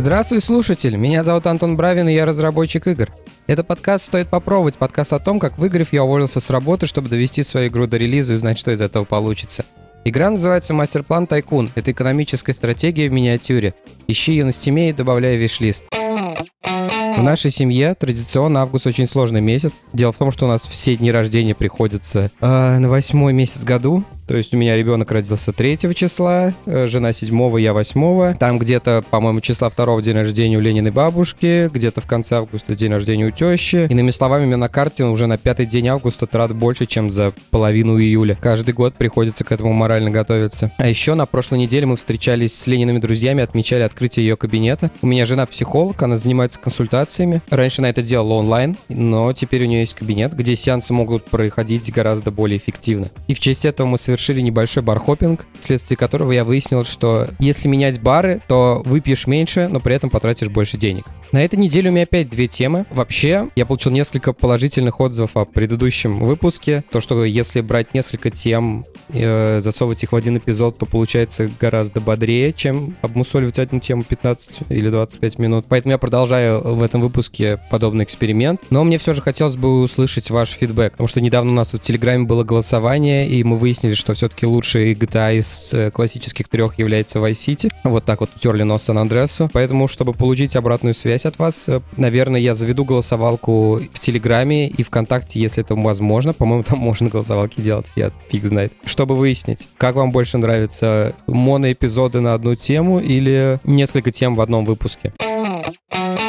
Здравствуй, слушатель! Меня зовут Антон Бравин, и я разработчик игр. Это подкаст «Стоит попробовать», подкаст о том, как выиграв, я уволился с работы, чтобы довести свою игру до релиза и узнать, что из этого получится. Игра называется «Master Plan Tycoon». Это экономическая стратегия в миниатюре. Ищи ее на Steam е и добавляй в wishlist. В нашей семье традиционно август очень сложный месяц. Дело в том, что у нас все дни рождения приходятся э, на восьмой месяц году. То есть у меня ребенок родился 3 числа, э, жена 7, я 8. Там где-то, по-моему, числа 2 день рождения у Лениной бабушки, где-то в конце августа день рождения у тещи. Иными словами, мне на карте уже на пятый день августа трат больше, чем за половину июля. Каждый год приходится к этому морально готовиться. А еще на прошлой неделе мы встречались с Лениными друзьями, отмечали открытие ее кабинета. У меня жена психолог, она занимается консультациями. Раньше она это делала онлайн, но теперь у нее есть кабинет, где сеансы могут проходить гораздо более эффективно. И в честь этого мы совершили совершили небольшой бархопинг, вследствие которого я выяснил, что если менять бары, то выпьешь меньше, но при этом потратишь больше денег. На этой неделе у меня опять две темы. Вообще, я получил несколько положительных отзывов о предыдущем выпуске. То, что если брать несколько тем, э, засовывать их в один эпизод, то получается гораздо бодрее, чем обмусоливать одну тему 15 или 25 минут. Поэтому я продолжаю в этом выпуске подобный эксперимент. Но мне все же хотелось бы услышать ваш фидбэк, потому что недавно у нас в Телеграме было голосование, и мы выяснили, что все-таки лучший GTA из э, классических трех является Vice City. Вот так вот утерли нос Сан-Андреасу. Поэтому, чтобы получить обратную связь, связь от вас. Э, наверное, я заведу голосовалку в Телеграме и ВКонтакте, если это возможно. По-моему, там можно голосовалки делать, я фиг знает. Чтобы выяснить, как вам больше нравятся моноэпизоды на одну тему или несколько тем в одном выпуске.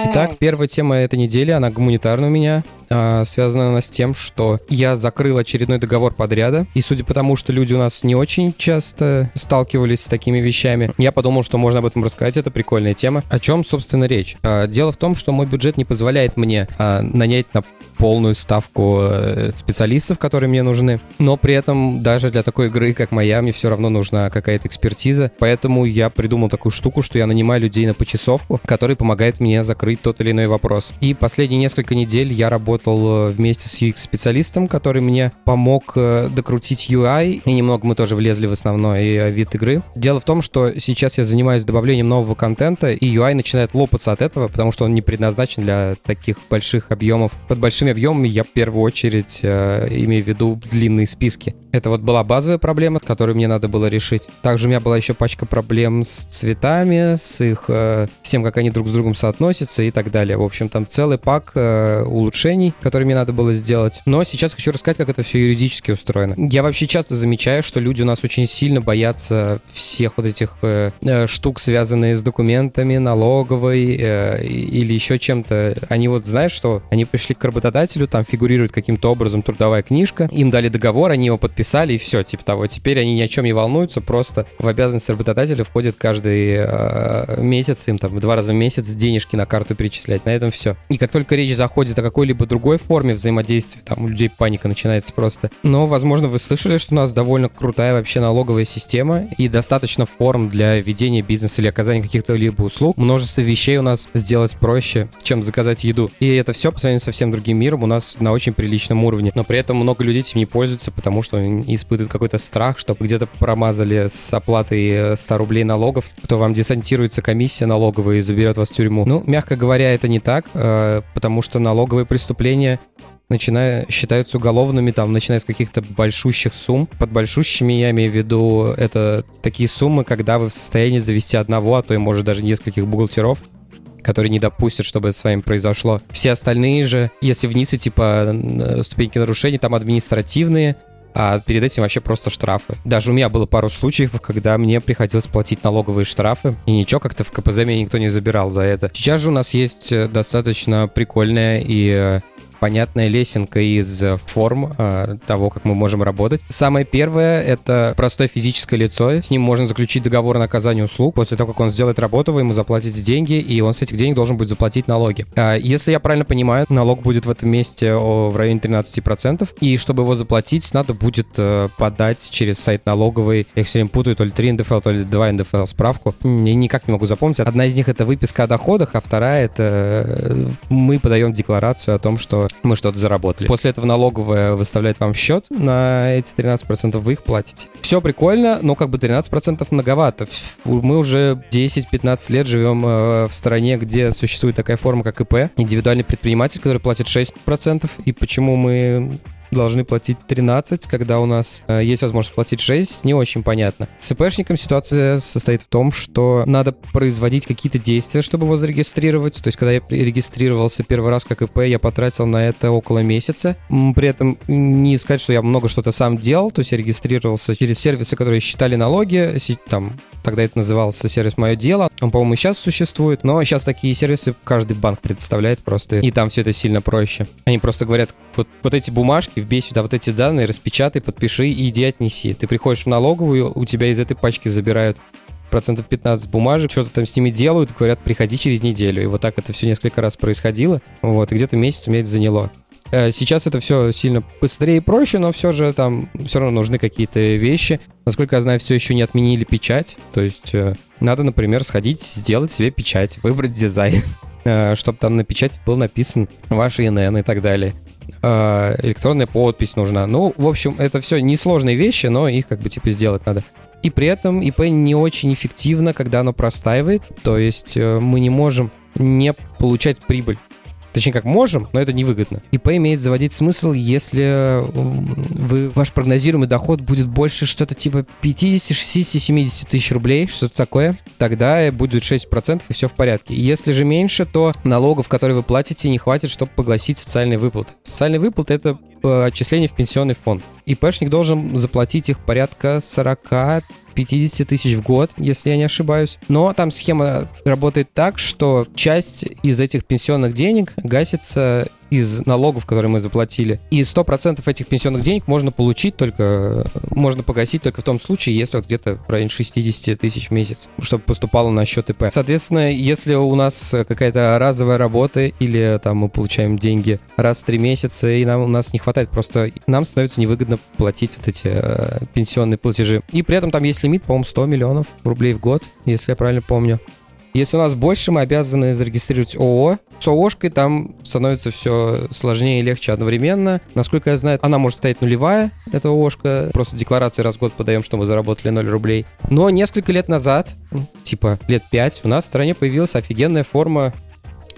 Итак, первая тема этой недели, она гуманитарная у меня. А, связана она с тем, что я закрыл очередной договор подряда. И судя по тому, что люди у нас не очень часто сталкивались с такими вещами, я подумал, что можно об этом рассказать. Это прикольная тема. О чем, собственно, речь? А, дело в том, что мой бюджет не позволяет мне а, нанять на полную ставку э, специалистов, которые мне нужны. Но при этом даже для такой игры, как моя, мне все равно нужна какая-то экспертиза. Поэтому я придумал такую штуку, что я нанимаю людей на почасовку, который помогает мне закрыть тот или иной вопрос. И последние несколько недель я работал э, вместе с UX-специалистом, который мне помог э, докрутить UI, и немного мы тоже влезли в основной вид игры. Дело в том, что сейчас я занимаюсь добавлением нового контента, и UI начинает лопаться от этого, потому что он не предназначен для таких больших объемов. Под большими объемами я в первую очередь э, имею в виду длинные списки. Это вот была базовая проблема, которую мне надо было решить. Также у меня была еще пачка проблем с цветами, с их, э, с тем, как они друг с другом соотносятся и так далее. В общем, там целый пак э, улучшений, которые мне надо было сделать. Но сейчас хочу рассказать, как это все юридически устроено. Я вообще часто замечаю, что люди у нас очень сильно боятся всех вот этих э, э, штук, связанные с документами, налоговой э, или еще чем-то. Они вот, знаешь, что они пришли к работодателю, там фигурирует каким-то образом трудовая книжка, им дали договор, они его подписали, и все, типа того. Теперь они ни о чем не волнуются, просто в обязанность работодателя входит каждый э, месяц, им там два раза в месяц денежки на карту перечислять. На этом все. И как только речь заходит о какой-либо другой форме взаимодействия, там у людей паника начинается просто. Но, возможно, вы слышали, что у нас довольно крутая вообще налоговая система и достаточно форм для ведения бизнеса или оказания каких-то либо услуг. Множество вещей у нас сделать проще, чем заказать еду. И это все по сравнению со всем другим миром у нас на очень приличном уровне. Но при этом много людей этим не пользуются, потому что испытывают какой-то страх, чтобы где-то промазали с оплатой 100 рублей налогов, то вам десантируется комиссия налоговая и заберет вас в тюрьму. Ну, мягко говоря, это не так, э, потому что налоговые преступления начиная, считаются уголовными, там, начиная с каких-то большущих сумм. Под большущими я имею в виду это такие суммы, когда вы в состоянии завести одного, а то и, может, даже нескольких бухгалтеров, которые не допустят, чтобы это с вами произошло. Все остальные же, если вниз и типа э, ступеньки нарушений, там административные, а перед этим вообще просто штрафы. Даже у меня было пару случаев, когда мне приходилось платить налоговые штрафы, и ничего, как-то в КПЗ меня никто не забирал за это. Сейчас же у нас есть э, достаточно прикольная и э, понятная лесенка из форм э, того, как мы можем работать. Самое первое — это простое физическое лицо. С ним можно заключить договор на оказание услуг. После того, как он сделает работу, вы ему заплатите деньги, и он с этих денег должен будет заплатить налоги. А если я правильно понимаю, налог будет в этом месте в районе 13%, и чтобы его заплатить, надо будет э, подать через сайт налоговый, я их все время путаю, то ли 3 НДФЛ, то ли 2 НДФЛ справку. Я никак не могу запомнить. Одна из них — это выписка о доходах, а вторая — это э, мы подаем декларацию о том, что мы что-то заработали. После этого налоговая выставляет вам счет на эти 13%, вы их платите. Все прикольно, но как бы 13% многовато. Мы уже 10-15 лет живем э, в стране, где существует такая форма, как ИП, индивидуальный предприниматель, который платит 6%. И почему мы должны платить 13, когда у нас э, есть возможность платить 6, не очень понятно. С ИПшником ситуация состоит в том, что надо производить какие-то действия, чтобы его зарегистрировать. То есть, когда я регистрировался первый раз как ИП, я потратил на это около месяца. При этом не сказать, что я много что-то сам делал, то есть я регистрировался через сервисы, которые считали налоги, там тогда это назывался сервис «Мое дело». Он, по-моему, сейчас существует, но сейчас такие сервисы каждый банк предоставляет просто, и там все это сильно проще. Они просто говорят, вот, вот эти бумажки, вбей сюда вот эти данные, распечатай, подпиши и иди отнеси. Ты приходишь в налоговую, у тебя из этой пачки забирают процентов 15 бумажек, что-то там с ними делают, говорят, приходи через неделю. И вот так это все несколько раз происходило. Вот, и где-то месяц у меня это заняло. Э, сейчас это все сильно быстрее и проще, но все же там все равно нужны какие-то вещи. Насколько я знаю, все еще не отменили печать. То есть э, надо, например, сходить, сделать себе печать, выбрать дизайн, э, чтобы там на печати был написан ваш ИНН и так далее. Э, электронная подпись нужна. Ну, в общем, это все несложные вещи, но их как бы типа сделать надо. И при этом ИП не очень эффективно, когда оно простаивает. То есть э, мы не можем не получать прибыль Точнее, как можем, но это невыгодно. ИП имеет заводить смысл, если вы, ваш прогнозируемый доход будет больше что-то типа 50, 60, 70 тысяч рублей, что-то такое, тогда будет 6% и все в порядке. Если же меньше, то налогов, которые вы платите, не хватит, чтобы погласить социальные выплаты. Социальные выплаты — это э, отчисление в пенсионный фонд. ИПшник должен заплатить их порядка 40 50 тысяч в год, если я не ошибаюсь. Но там схема работает так, что часть из этих пенсионных денег гасится из налогов, которые мы заплатили. И 100% этих пенсионных денег можно получить только, можно погасить только в том случае, если вот где-то в районе 60 тысяч в месяц, чтобы поступало на счет ИП. Соответственно, если у нас какая-то разовая работа или там мы получаем деньги раз в три месяца, и нам, у нас не хватает, просто нам становится невыгодно платить вот эти э, пенсионные платежи. И при этом там есть лимит, по-моему, 100 миллионов рублей в год, если я правильно помню. Если у нас больше, мы обязаны зарегистрировать ООО. С ООшкой там становится все сложнее и легче одновременно. Насколько я знаю, она может стоять нулевая, эта ООшка. Просто декларации раз в год подаем, что мы заработали 0 рублей. Но несколько лет назад, типа лет 5, у нас в стране появилась офигенная форма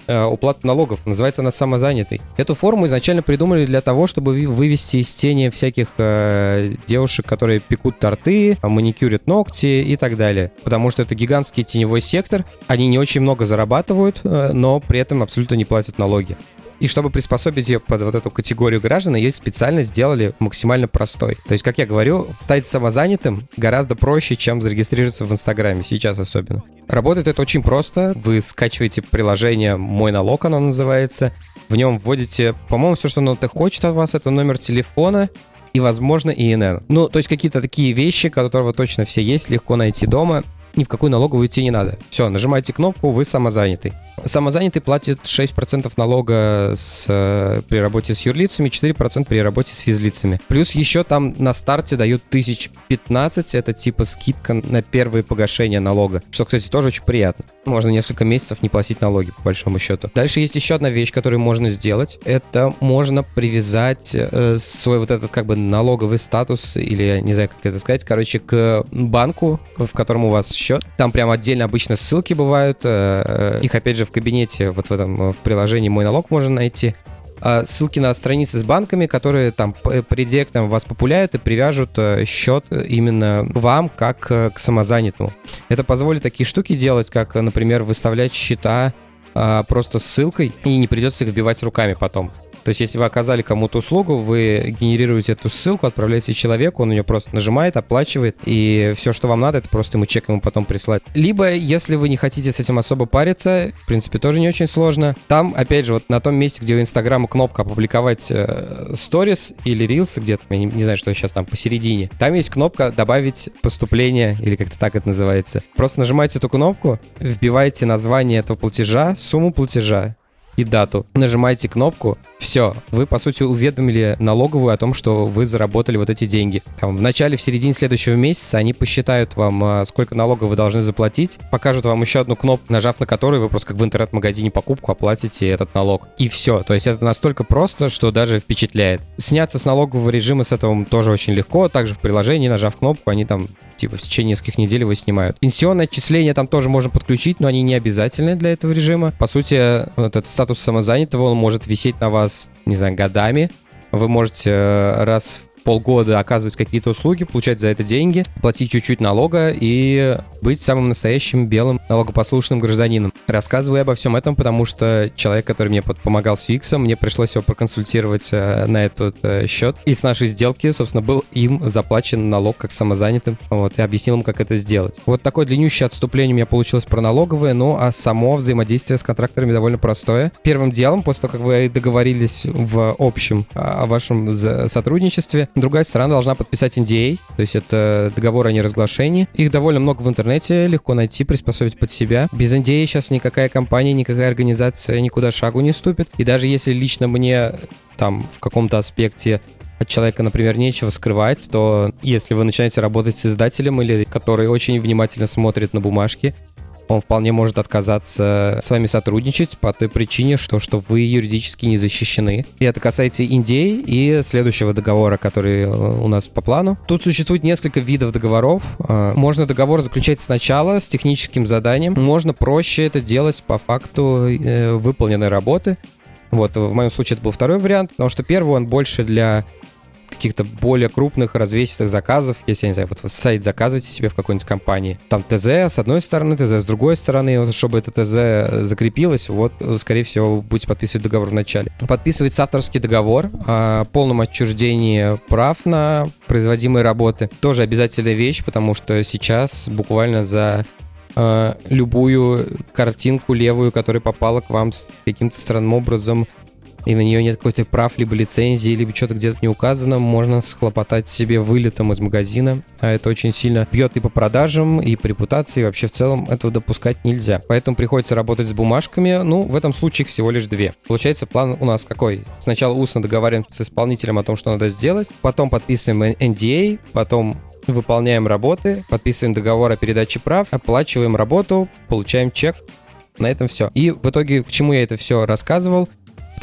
э, уплаты налогов. Называется она самозанятый. Эту форму изначально придумали для того, чтобы вывести из тени всяких э, девушек, которые пекут торты, маникюрят ногти и так далее. Потому что это гигантский теневой сектор. Они не очень много зарабатывают, э, но при этом абсолютно не платят налоги. И чтобы приспособить ее под вот эту категорию граждан, ее специально сделали максимально простой. То есть, как я говорю, стать самозанятым гораздо проще, чем зарегистрироваться в Инстаграме, сейчас особенно. Работает это очень просто. Вы скачиваете приложение «Мой налог», оно называется. В нем вводите, по-моему, все, что оно хочет от вас, это номер телефона, и, возможно, ИНН. Ну, то есть какие-то такие вещи, которые точно все есть, легко найти дома, ни в какую налоговую идти не надо. Все, нажимаете кнопку, вы самозанятый. Самозанятый платит 6% налога с, э, при работе с юрлицами, 4% при работе с физлицами. Плюс еще там на старте дают 1015, это типа скидка на первые погашения налога, что, кстати, тоже очень приятно. Можно несколько месяцев не платить налоги, по большому счету. Дальше есть еще одна вещь, которую можно сделать. Это можно привязать э, свой вот этот как бы налоговый статус, или не знаю, как это сказать, короче, к банку, в котором у вас счет. Там прям отдельно обычно ссылки бывают. Э, их, опять же, в кабинете, вот в этом, в приложении «Мой налог» можно найти. А, ссылки на страницы с банками, которые там при директом вас популяют и привяжут э, счет именно вам, как э, к самозанятому. Это позволит такие штуки делать, как, например, выставлять счета а, просто ссылкой, и не придется их вбивать руками потом. То есть, если вы оказали кому-то услугу, вы генерируете эту ссылку, отправляете человеку, он ее просто нажимает, оплачивает, и все, что вам надо, это просто ему чек ему потом прислать. Либо, если вы не хотите с этим особо париться, в принципе, тоже не очень сложно, там, опять же, вот на том месте, где у Инстаграма кнопка «Опубликовать сторис» э, или Reels где-то, я не, не знаю, что сейчас там посередине, там есть кнопка «Добавить поступление», или как-то так это называется. Просто нажимаете эту кнопку, вбиваете название этого платежа, сумму платежа, и дату. Нажимаете кнопку, Все, вы, по сути, уведомили налоговую о том, что вы заработали вот эти деньги. Там, в начале, в середине следующего месяца они посчитают вам, а, сколько налогов вы должны заплатить, покажут вам еще одну кнопку, нажав на которую вы просто как в интернет-магазине покупку оплатите этот налог. И все. То есть это настолько просто, что даже впечатляет. Сняться с налогового режима с этого тоже очень легко. Также в приложении, нажав кнопку, они там типа в течение нескольких недель его снимают. Пенсионные отчисления там тоже можно подключить, но они не обязательны для этого режима. По сути, вот этот статус самозанятого, он может висеть на вас, не знаю, годами. Вы можете э, раз в полгода оказывать какие-то услуги, получать за это деньги, платить чуть-чуть налога и быть самым настоящим белым налогопослушным гражданином. Рассказываю обо всем этом, потому что человек, который мне помогал с фиксом, мне пришлось его проконсультировать э, на этот э, счет. И с нашей сделки, собственно, был им заплачен налог как самозанятым. Вот, и объяснил ему, как это сделать. Вот такое длиннющее отступление у меня получилось про налоговые, ну а само взаимодействие с контракторами довольно простое. Первым делом, после того, как вы договорились в общем о вашем сотрудничестве, Другая сторона должна подписать NDA, то есть это договор о неразглашении. Их довольно много в интернете, легко найти, приспособить под себя. Без NDA сейчас никакая компания, никакая организация никуда шагу не ступит. И даже если лично мне там в каком-то аспекте от человека, например, нечего скрывать, то если вы начинаете работать с издателем или который очень внимательно смотрит на бумажки, он вполне может отказаться с вами сотрудничать по той причине, что, что вы юридически не защищены. И это касается Индии и следующего договора, который э, у нас по плану. Тут существует несколько видов договоров. Э, можно договор заключать сначала с техническим заданием. Можно проще это делать по факту э, выполненной работы. Вот, в моем случае это был второй вариант, потому что первый он больше для каких-то более крупных развесистых заказов, если, я не знаю, вот вы сайт заказываете себе в какой-нибудь компании, там ТЗ с одной стороны, ТЗ с другой стороны, вот, чтобы это ТЗ закрепилось, вот, скорее всего, будете подписывать договор в начале. Подписывается авторский договор о полном отчуждении прав на производимые работы. Тоже обязательная вещь, потому что сейчас буквально за э, любую картинку левую, которая попала к вам каким-то странным образом и на нее нет какой-то прав, либо лицензии, либо что-то где-то не указано, можно схлопотать себе вылетом из магазина, а это очень сильно бьет и по продажам, и по репутации, и вообще в целом этого допускать нельзя. Поэтому приходится работать с бумажками, ну, в этом случае их всего лишь две. Получается, план у нас какой? Сначала устно договариваемся с исполнителем о том, что надо сделать, потом подписываем NDA, потом выполняем работы, подписываем договор о передаче прав, оплачиваем работу, получаем чек, на этом все. И в итоге, к чему я это все рассказывал?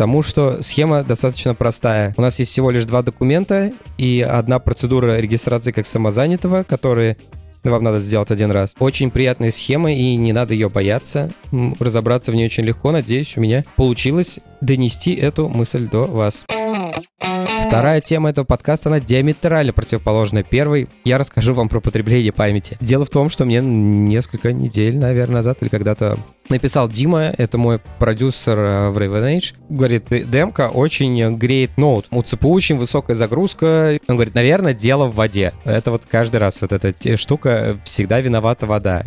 Потому что схема достаточно простая. У нас есть всего лишь два документа и одна процедура регистрации как самозанятого, которые вам надо сделать один раз. Очень приятная схема, и не надо ее бояться. Разобраться в ней очень легко. Надеюсь, у меня получилось донести эту мысль до вас. Вторая тема этого подкаста, она диаметрально противоположная первой. Я расскажу вам про потребление памяти. Дело в том, что мне несколько недель, наверное, назад или когда-то написал Дима, это мой продюсер э, в Raven Age. Говорит, демка очень греет ноут. У ЦПУ очень высокая загрузка. Он говорит, наверное, дело в воде. Это вот каждый раз вот эта штука всегда виновата вода.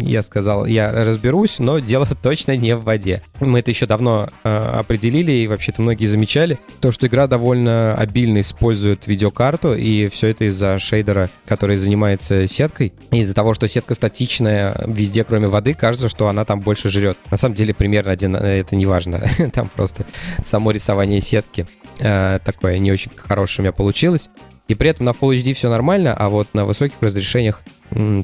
Я сказал, я разберусь, но дело точно не в воде. Мы это еще давно э, определили, и вообще-то многие замечали, то, что игра довольно обильно использует видеокарту, и все это из-за шейдера, который занимается сеткой. Из-за того, что сетка статичная везде, кроме воды, кажется, что она там больше жрет. На самом деле, примерно один, э, это не важно. там просто само рисование сетки э, такое не очень хорошее у меня получилось. И при этом на Full HD все нормально, а вот на высоких разрешениях,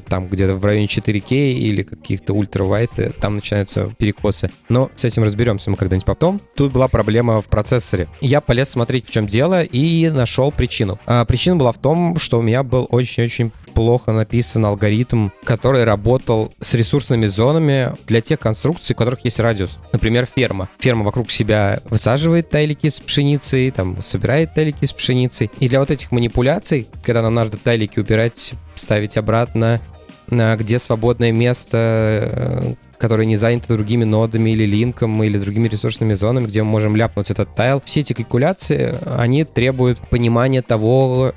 там где-то в районе 4К или каких-то ультра э, там начинаются перекосы. Но с этим разберемся мы когда-нибудь потом. Тут была проблема в процессоре. Я полез смотреть, в чем дело, и нашел причину. А причина была в том, что у меня был очень-очень плохо написан алгоритм, который работал с ресурсными зонами для тех конструкций, у которых есть радиус. Например, ферма. Ферма вокруг себя высаживает тайлики с пшеницей, там собирает тайлики с пшеницей. И для вот этих манипуляций, когда нам надо тайлики убирать, ставить обратно, где свободное место, э, которое не занято другими нодами или линком или другими ресурсными зонами, где мы можем ляпнуть этот тайл. Все эти калькуляции, они требуют понимания того,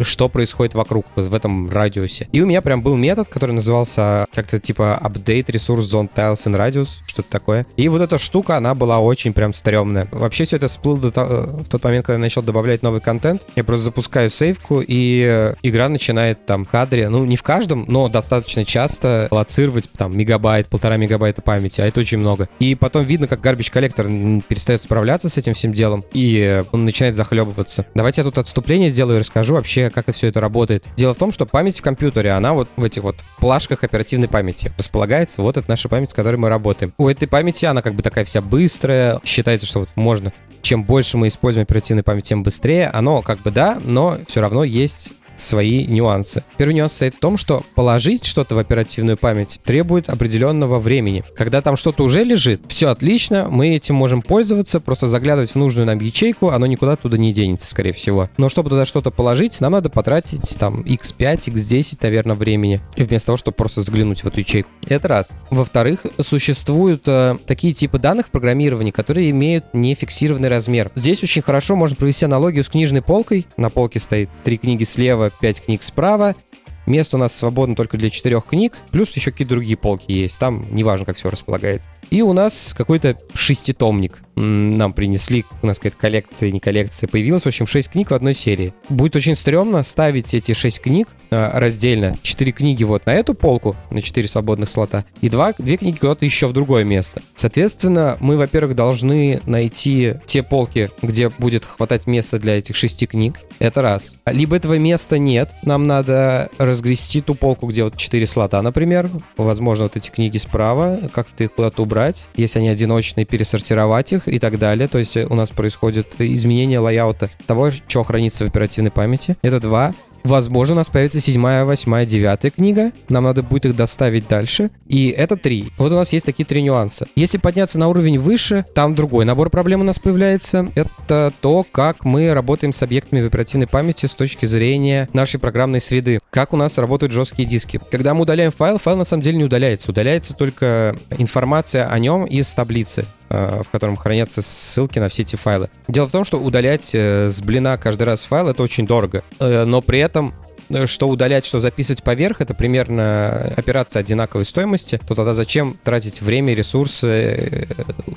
что происходит вокруг, в этом радиусе. И у меня прям был метод, который назывался как-то типа update resource zone tiles in radius, что-то такое. И вот эта штука, она была очень прям стрёмная. Вообще все это всплыло до того, в тот момент, когда я начал добавлять новый контент. Я просто запускаю сейвку, и игра начинает там в кадре, ну не в каждом, но достаточно часто лоцировать там мегабайт, полтора мегабайта памяти, а это очень много. И потом видно, как garbage коллектор перестает справляться с этим всем делом, и он начинает захлебываться. Давайте я тут отступление сделаю и расскажу вообще, как все это работает. Дело в том, что память в компьютере, она вот в этих вот плашках оперативной памяти располагается. Вот это наша память, с которой мы работаем. У этой памяти она как бы такая вся быстрая. Считается, что вот можно чем больше мы используем оперативной памяти, тем быстрее. Оно как бы да, но все равно есть свои нюансы. Первый нюанс состоит в том, что положить что-то в оперативную память требует определенного времени. Когда там что-то уже лежит, все отлично, мы этим можем пользоваться, просто заглядывать в нужную нам ячейку, оно никуда туда не денется, скорее всего. Но чтобы туда что-то положить, нам надо потратить там x5, x10, наверное, времени, вместо того, чтобы просто заглянуть в эту ячейку. Это раз. Во-вторых, существуют э, такие типы данных в программировании, которые имеют нефиксированный размер. Здесь очень хорошо можно провести аналогию с книжной полкой. На полке стоит три книги слева, слева, 5 книг справа. Место у нас свободно только для четырех книг, плюс еще какие-то другие полки есть. Там неважно, как все располагается. И у нас какой-то шеститомник нам принесли, у нас какая-то коллекция, не коллекция, появилась, в общем, 6 книг в одной серии. Будет очень стрёмно ставить эти 6 книг а, раздельно. 4 книги вот на эту полку, на 4 свободных слота, и 2, 2 книги куда-то еще в другое место. Соответственно, мы, во-первых, должны найти те полки, где будет хватать места для этих 6 книг. Это раз. Либо этого места нет, нам надо разгрести ту полку, где вот 4 слота, например. Возможно, вот эти книги справа, как-то их куда-то убрать, если они одиночные, пересортировать их и так далее. То есть у нас происходит изменение лайаута того, что хранится в оперативной памяти. Это два. Возможно, у нас появится седьмая, восьмая, девятая книга. Нам надо будет их доставить дальше. И это три. Вот у нас есть такие три нюанса. Если подняться на уровень выше, там другой набор проблем у нас появляется. Это то, как мы работаем с объектами в оперативной памяти с точки зрения нашей программной среды. Как у нас работают жесткие диски. Когда мы удаляем файл, файл на самом деле не удаляется. Удаляется только информация о нем из таблицы. Э, в котором хранятся ссылки на все эти файлы. Дело в том, что удалять э, с блина каждый раз файл это очень дорого, э, но при этом что удалять, что записывать поверх, это примерно операция одинаковой стоимости, то тогда зачем тратить время и ресурсы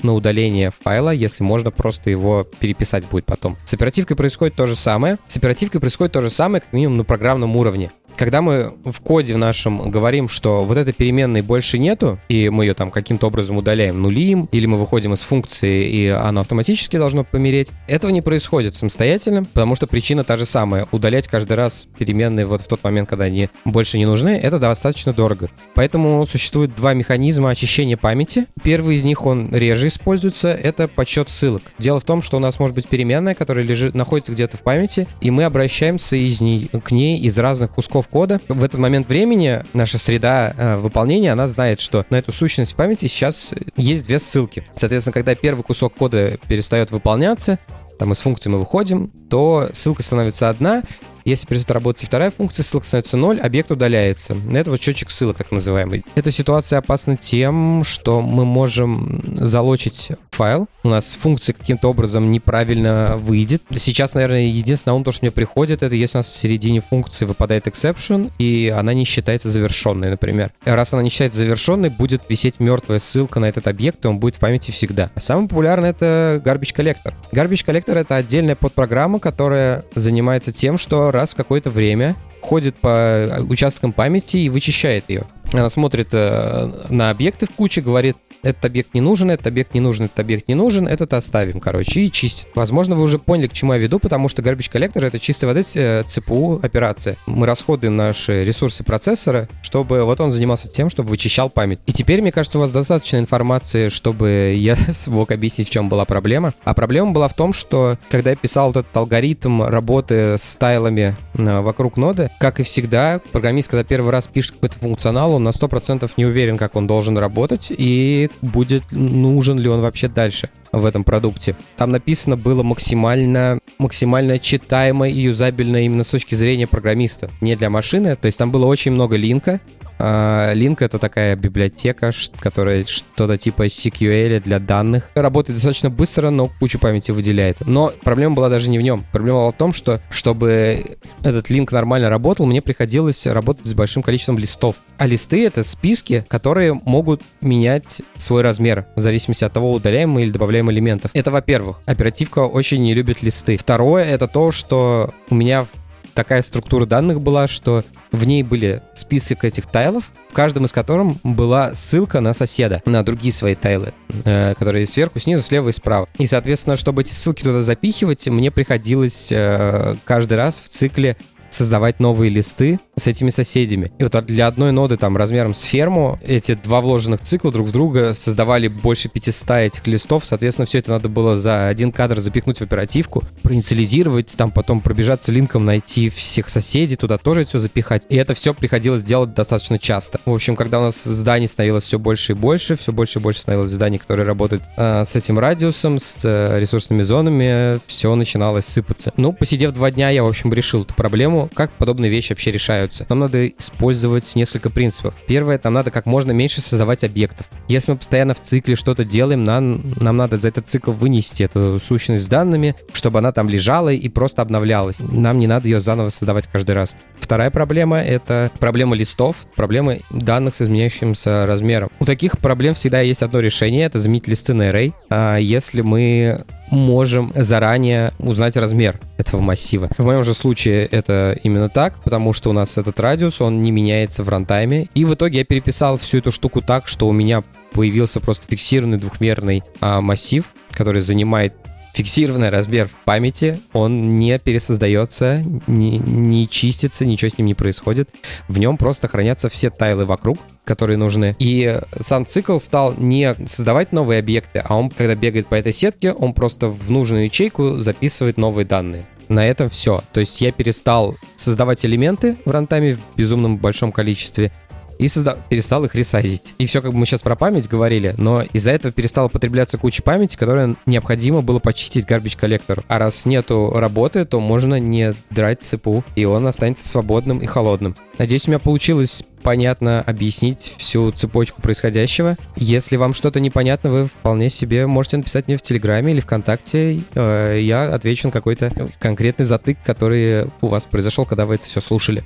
на удаление файла, если можно просто его переписать будет потом. С оперативкой происходит то же самое. С оперативкой происходит то же самое, как минимум на программном уровне когда мы в коде в нашем говорим, что вот этой переменной больше нету, и мы ее там каким-то образом удаляем, нулим, или мы выходим из функции, и оно автоматически должно помереть, этого не происходит самостоятельно, потому что причина та же самая. Удалять каждый раз переменные вот в тот момент, когда они больше не нужны, это достаточно дорого. Поэтому существует два механизма очищения памяти. Первый из них, он реже используется, это подсчет ссылок. Дело в том, что у нас может быть переменная, которая лежит, находится где-то в памяти, и мы обращаемся из ней, к ней из разных кусков кода. В этот момент времени наша среда э, выполнения, она знает, что на эту сущность памяти сейчас есть две ссылки. Соответственно, когда первый кусок кода перестает выполняться, там из функции мы выходим, то ссылка становится одна, если перестает работать вторая функция, ссылка становится 0, объект удаляется. Это вот счетчик ссылок, так называемый. Эта ситуация опасна тем, что мы можем залочить файл, у нас функция каким-то образом неправильно выйдет. Сейчас, наверное, единственное ум, то, что мне приходит, это если у нас в середине функции выпадает exception, и она не считается завершенной, например. Раз она не считается завершенной, будет висеть мертвая ссылка на этот объект, и он будет в памяти всегда. А самый популярный это Garbage Collector. Garbage Collector — это отдельная подпрограмма, которая занимается тем, что раз в какое-то время ходит по участкам памяти и вычищает ее. Она смотрит э, на объекты в куче, говорит, этот объект не нужен, этот объект не нужен, этот объект не нужен, этот оставим, короче, и чистит. Возможно, вы уже поняли, к чему я веду, потому что Garbage Collector — это чистой воды ЦПУ операция. Мы расходуем наши ресурсы процессора, чтобы вот он занимался тем, чтобы вычищал память. И теперь, мне кажется, у вас достаточно информации, чтобы я смог объяснить, в чем была проблема. А проблема была в том, что когда я писал этот алгоритм работы с тайлами э, вокруг ноды, как и всегда, программист, когда первый раз пишет какой-то функционал, он на 100% не уверен, как он должен работать, и будет нужен ли он вообще дальше. В этом продукте. Там написано было максимально, максимально читаемо и юзабельно именно с точки зрения программиста, не для машины. То есть там было очень много линка, а, Link — это такая библиотека, которая что-то типа SQL для данных. Работает достаточно быстро, но кучу памяти выделяет. Но проблема была даже не в нем. Проблема была в том, что чтобы этот линк нормально работал, мне приходилось работать с большим количеством листов. А листы — это списки, которые могут менять свой размер в зависимости от того, удаляем мы или добавляем элементов. Это, во-первых. Оперативка очень не любит листы. Второе — это то, что у меня такая структура данных была, что в ней были список этих тайлов, в каждом из которых была ссылка на соседа, на другие свои тайлы, э, которые сверху, снизу, слева и справа. И, соответственно, чтобы эти ссылки туда запихивать, мне приходилось э, каждый раз в цикле создавать новые листы с этими соседями. И вот для одной ноды там размером с ферму эти два вложенных цикла друг в друга создавали больше 500 этих листов. Соответственно, все это надо было за один кадр запихнуть в оперативку, проинициализировать, там потом пробежаться линком, найти всех соседей, туда тоже все запихать. И это все приходилось делать достаточно часто. В общем, когда у нас зданий становилось все больше и больше, все больше и больше становилось зданий, которые работают э, с этим радиусом, с э, ресурсными зонами, все начиналось сыпаться. Ну, посидев два дня, я, в общем, решил эту проблему как подобные вещи вообще решаются. Нам надо использовать несколько принципов. Первое, нам надо как можно меньше создавать объектов. Если мы постоянно в цикле что-то делаем, нам, нам надо за этот цикл вынести эту сущность с данными, чтобы она там лежала и просто обновлялась. Нам не надо ее заново создавать каждый раз. Вторая проблема — это проблема листов, проблемы данных с изменяющимся размером. У таких проблем всегда есть одно решение — это заменить листы на array. А если мы можем заранее узнать размер этого массива. В моем же случае это именно так, потому что у нас этот радиус, он не меняется в рантайме. И в итоге я переписал всю эту штуку так, что у меня появился просто фиксированный двухмерный а, массив, который занимает фиксированный размер в памяти, он не пересоздается, не, не чистится, ничего с ним не происходит. В нем просто хранятся все тайлы вокруг, которые нужны. И сам цикл стал не создавать новые объекты, а он, когда бегает по этой сетке, он просто в нужную ячейку записывает новые данные. На этом все. То есть я перестал создавать элементы в рантайме в безумном большом количестве и созда- перестал их ресайзить. И все, как бы мы сейчас про память говорили, но из-за этого перестала потребляться куча памяти, которая необходимо было почистить garbage коллектору. А раз нету работы, то можно не драть ЦПУ, и он останется свободным и холодным. Надеюсь, у меня получилось понятно объяснить всю цепочку происходящего. Если вам что-то непонятно, вы вполне себе можете написать мне в Телеграме или ВКонтакте. Э, я отвечу на какой-то конкретный затык, который у вас произошел, когда вы это все слушали.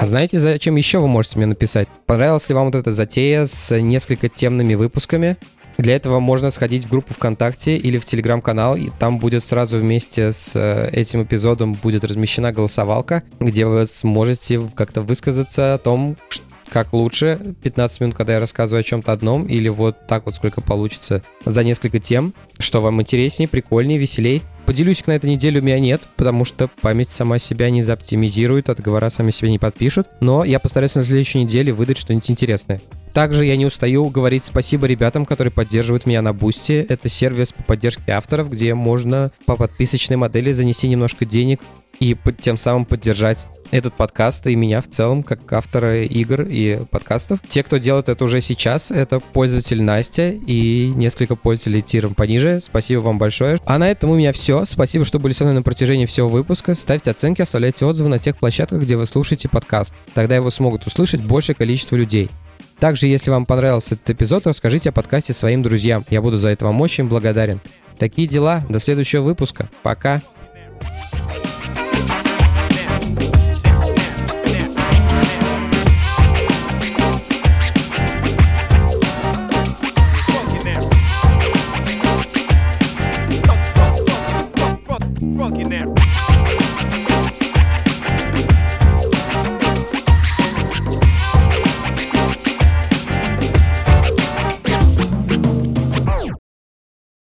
А знаете, зачем еще вы можете мне написать? Понравилась ли вам вот эта затея с несколько темными выпусками? Для этого можно сходить в группу ВКонтакте или в Телеграм-канал, и там будет сразу вместе с э, этим эпизодом будет размещена голосовалка, где вы сможете как-то высказаться о том, как лучше 15 минут, когда я рассказываю о чем-то одном, или вот так вот сколько получится за несколько тем, что вам интереснее, прикольнее, веселей. Поделюсь на этой неделе у меня нет, потому что память сама себя не заоптимизирует, отговора сами себя не подпишут, но я постараюсь на следующей неделе выдать что-нибудь интересное. Также я не устаю говорить спасибо ребятам, которые поддерживают меня на Boosty. Это сервис по поддержке авторов, где можно по подписочной модели занести немножко денег и тем самым поддержать этот подкаст и меня в целом, как автора игр и подкастов. Те, кто делает это уже сейчас, это пользователь Настя и несколько пользователей тиром пониже. Спасибо вам большое. А на этом у меня все. Спасибо, что были со мной на протяжении всего выпуска. Ставьте оценки, оставляйте отзывы на тех площадках, где вы слушаете подкаст. Тогда его смогут услышать большее количество людей. Также, если вам понравился этот эпизод, расскажите о подкасте своим друзьям. Я буду за это вам очень благодарен. Такие дела. До следующего выпуска. Пока. funky now.